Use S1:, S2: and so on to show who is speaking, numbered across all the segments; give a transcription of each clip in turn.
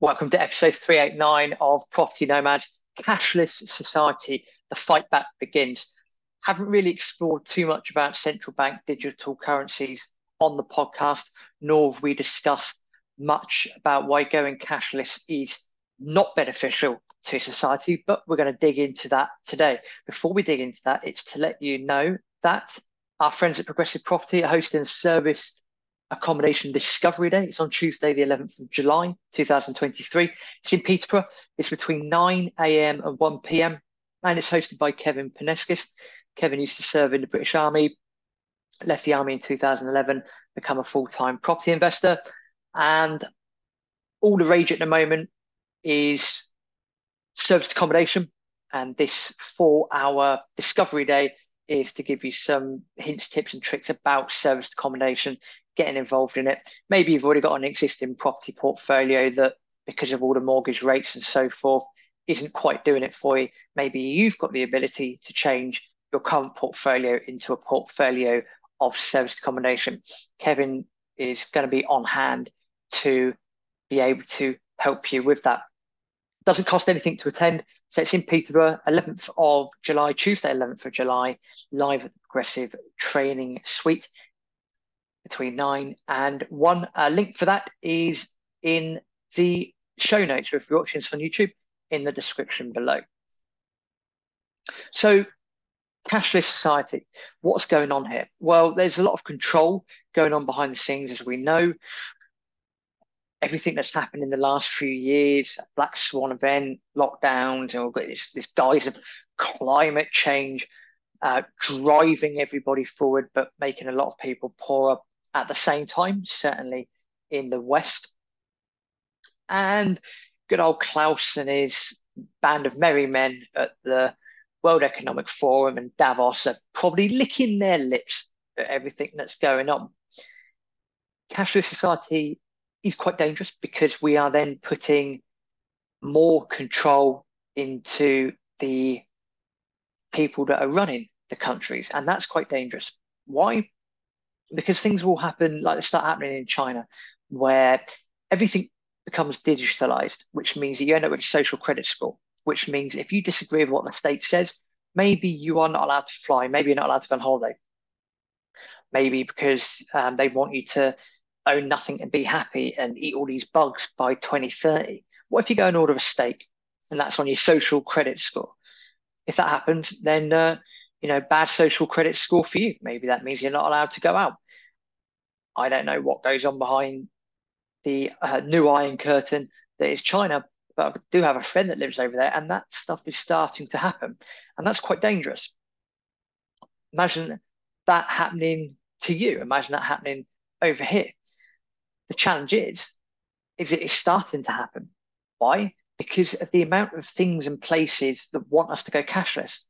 S1: Welcome to episode 389 of Property Nomads Cashless Society. The fight back begins. Haven't really explored too much about central bank digital currencies on the podcast, nor have we discussed much about why going cashless is not beneficial to society, but we're going to dig into that today. Before we dig into that, it's to let you know that our friends at Progressive Property are hosting a service accommodation discovery day. It's on Tuesday, the 11th of July, 2023. It's in Peterborough. It's between 9 a.m. and 1 p.m. And it's hosted by Kevin Paneskis. Kevin used to serve in the British Army, left the Army in 2011, become a full time property investor. And all the rage at the moment is serviced accommodation. And this four hour discovery day is to give you some hints, tips, and tricks about serviced accommodation, getting involved in it. Maybe you've already got an existing property portfolio that, because of all the mortgage rates and so forth, isn't quite doing it for you. Maybe you've got the ability to change your current portfolio into a portfolio of serviced accommodation. Kevin is going to be on hand to be able to help you with that. Doesn't cost anything to attend. So it's in Peterborough, 11th of July, Tuesday, 11th of July, live at the Progressive Training Suite between nine and one. Uh, link for that is in the show notes, or if you're watching this on YouTube, in the description below. So, cashless society, what's going on here? Well, there's a lot of control going on behind the scenes, as we know. Everything that's happened in the last few years, Black Swan event, lockdowns, and we've got this, this guise of climate change uh, driving everybody forward, but making a lot of people poorer at the same time, certainly in the West. And good old Klaus and his band of merry men at the World Economic Forum and Davos are probably licking their lips at everything that's going on. Cashless society is quite dangerous because we are then putting more control into the people that are running the countries, and that's quite dangerous. Why? Because things will happen like they start happening in China, where everything becomes digitalized, which means that you end up with a social credit score, which means if you disagree with what the state says, maybe you are not allowed to fly, maybe you're not allowed to go on holiday, maybe because um, they want you to own nothing and be happy and eat all these bugs by 2030. What if you go and order a steak and that's on your social credit score? If that happens, then uh, you know, bad social credit score for you. Maybe that means you're not allowed to go out. I don't know what goes on behind the uh, new Iron Curtain that is China, but I do have a friend that lives over there, and that stuff is starting to happen, and that's quite dangerous. Imagine that happening to you. Imagine that happening over here. The challenge is, is it is starting to happen. Why? Because of the amount of things and places that want us to go cashless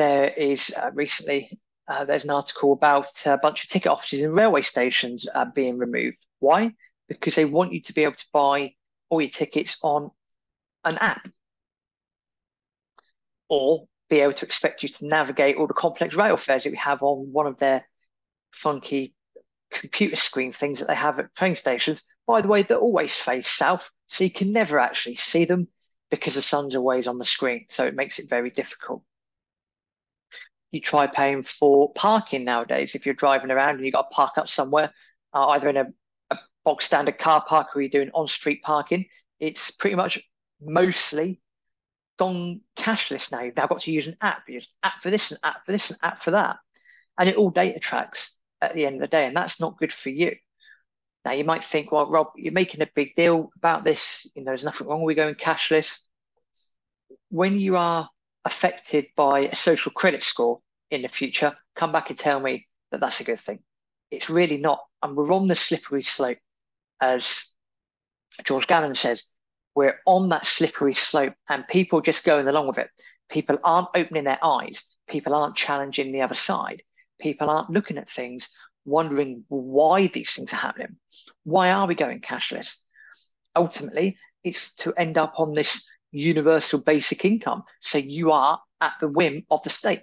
S1: there is uh, recently uh, there's an article about a bunch of ticket offices in railway stations uh, being removed. Why? Because they want you to be able to buy all your tickets on an app, or be able to expect you to navigate all the complex rail fares that we have on one of their funky computer screen things that they have at train stations. By the way, they're always face south, so you can never actually see them because the sun's always on the screen. So it makes it very difficult you try paying for parking nowadays. If you're driving around and you've got to park up somewhere, uh, either in a, a box standard car park or you're doing on street parking, it's pretty much mostly gone cashless now. You've now got to use an app. You use app for this, an app for this, an app for that. And it all data tracks at the end of the day. And that's not good for you. Now you might think, well, Rob, you're making a big deal about this. You know, there's nothing wrong with going cashless. When you are affected by a social credit score in the future, come back and tell me that that's a good thing. It's really not. And we're on the slippery slope. As George Gammon says, we're on that slippery slope and people just going along with it. People aren't opening their eyes. People aren't challenging the other side. People aren't looking at things, wondering why these things are happening. Why are we going cashless? Ultimately, it's to end up on this universal basic income. So you are at the whim of the state.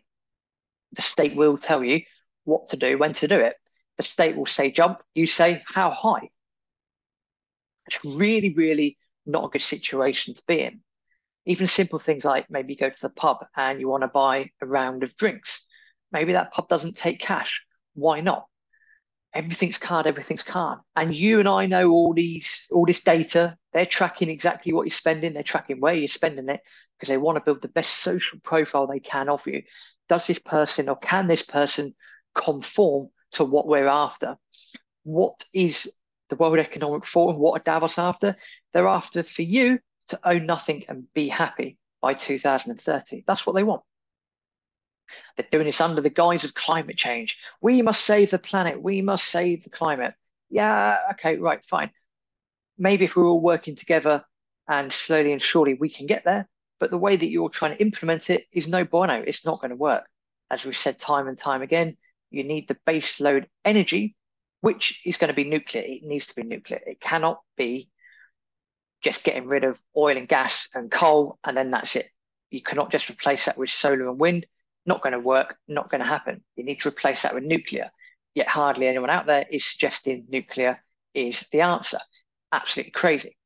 S1: The state will tell you what to do, when to do it. The state will say jump, you say how high. It's really, really not a good situation to be in. Even simple things like maybe you go to the pub and you want to buy a round of drinks. Maybe that pub doesn't take cash. Why not? Everything's card, everything's card. And you and I know all these, all this data. They're tracking exactly what you're spending. They're tracking where you're spending it because they want to build the best social profile they can of you. Does this person or can this person conform to what we're after? What is the World Economic Forum? What are Davos after? They're after for you to own nothing and be happy by 2030. That's what they want. They're doing this under the guise of climate change. We must save the planet. We must save the climate. Yeah, okay, right, fine. Maybe if we're all working together and slowly and surely we can get there. But the way that you're trying to implement it is no bueno. It's not going to work. As we've said time and time again, you need the base load energy, which is going to be nuclear. It needs to be nuclear. It cannot be just getting rid of oil and gas and coal and then that's it. You cannot just replace that with solar and wind. Not going to work, not going to happen. You need to replace that with nuclear. Yet hardly anyone out there is suggesting nuclear is the answer. Absolutely crazy.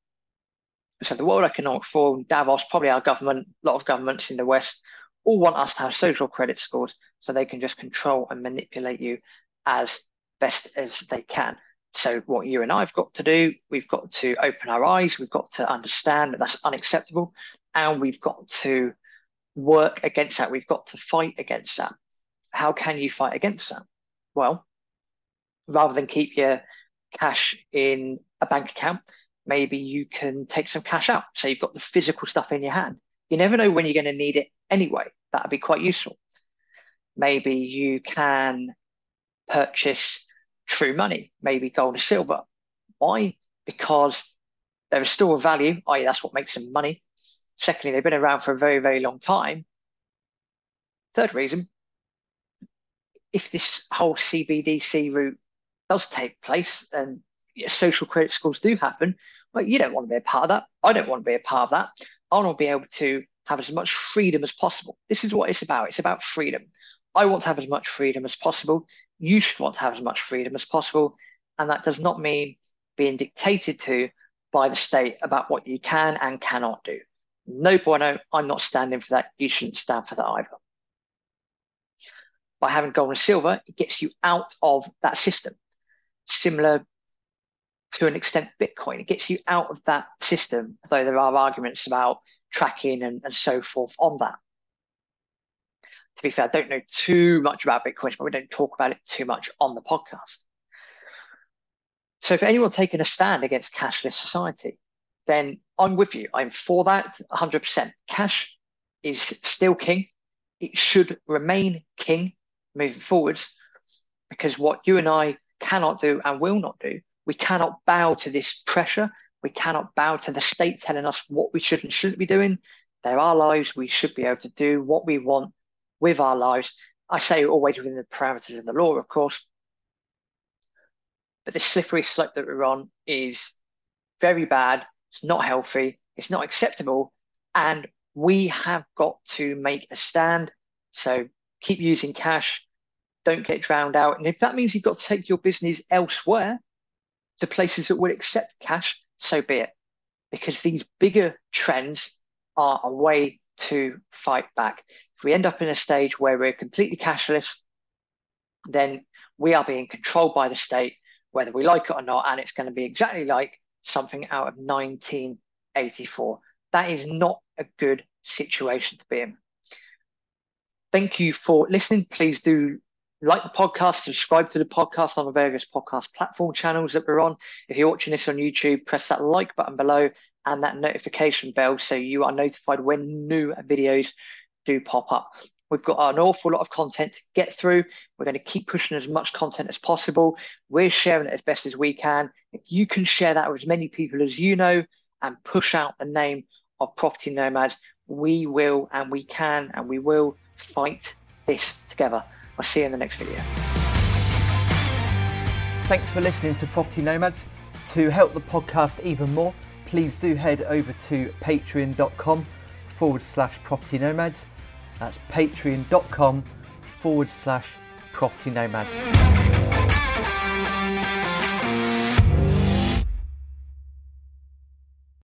S1: So the World Economic Forum, Davos, probably our government, a lot of governments in the West, all want us to have social credit scores so they can just control and manipulate you as best as they can. So what you and I have got to do, we've got to open our eyes, we've got to understand that that's unacceptable, and we've got to work against that. We've got to fight against that. How can you fight against that? Well, rather than keep your cash in a bank account, maybe you can take some cash out. So you've got the physical stuff in your hand. You never know when you're going to need it anyway. That'd be quite useful. Maybe you can purchase true money, maybe gold or silver. Why? Because there is still a value, i.e., that's what makes them money. Secondly, they've been around for a very, very long time. Third reason, if this whole CBDC route does take place and social credit scores do happen, well, you don't want to be a part of that. I don't want to be a part of that. I want to be able to have as much freedom as possible. This is what it's about. It's about freedom. I want to have as much freedom as possible. You should want to have as much freedom as possible. And that does not mean being dictated to by the state about what you can and cannot do. No bueno, I'm not standing for that. You shouldn't stand for that either. By having gold and silver, it gets you out of that system. Similar to an extent Bitcoin, it gets you out of that system, though there are arguments about tracking and, and so forth on that. To be fair, I don't know too much about Bitcoin, but we don't talk about it too much on the podcast. So if anyone's taking a stand against cashless society, then I'm with you. I'm for that 100%. Cash is still king. It should remain king moving forwards because what you and I cannot do and will not do, we cannot bow to this pressure. We cannot bow to the state telling us what we should and shouldn't be doing. They're our lives. We should be able to do what we want with our lives. I say always within the parameters of the law, of course. But the slippery slope that we're on is very bad it's not healthy. It's not acceptable. And we have got to make a stand. So keep using cash. Don't get drowned out. And if that means you've got to take your business elsewhere to places that would accept cash, so be it. Because these bigger trends are a way to fight back. If we end up in a stage where we're completely cashless, then we are being controlled by the state, whether we like it or not. And it's going to be exactly like something out of 1984. That is not a good situation to be in. Thank you for listening. Please do like the podcast, subscribe to the podcast on the various podcast platform channels that we're on. If you're watching this on YouTube, press that like button below and that notification bell so you are notified when new videos do pop up. We've got an awful lot of content to get through. We're going to keep pushing as much content as possible. We're sharing it as best as we can. If you can share that with as many people as you know and push out the name of Property Nomads, we will and we can and we will fight this together. I'll see you in the next video.
S2: Thanks for listening to Property Nomads. To help the podcast even more, please do head over to patreon.com forward slash property nomads that's patreon.com forward slash property nomads.